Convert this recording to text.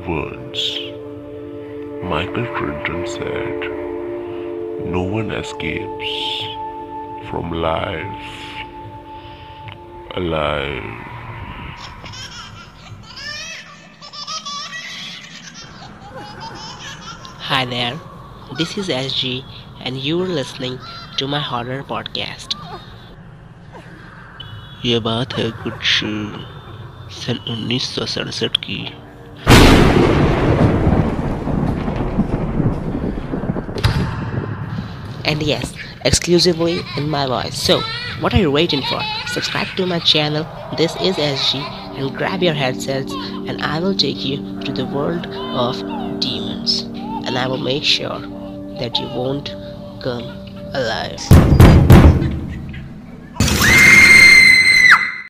Once, Michael Crichton said, No one escapes from life alive. Hi there, this is SG, and you are listening to my horror podcast. ये बात है कुछ सन उन्नीस सौ सड़सठ की and yes, exclusively in my voice. So, what are you waiting for? Subscribe to my channel, this is SG, and grab your headsets, and I will take you to the world of demons. And I will make sure that you won't come alive.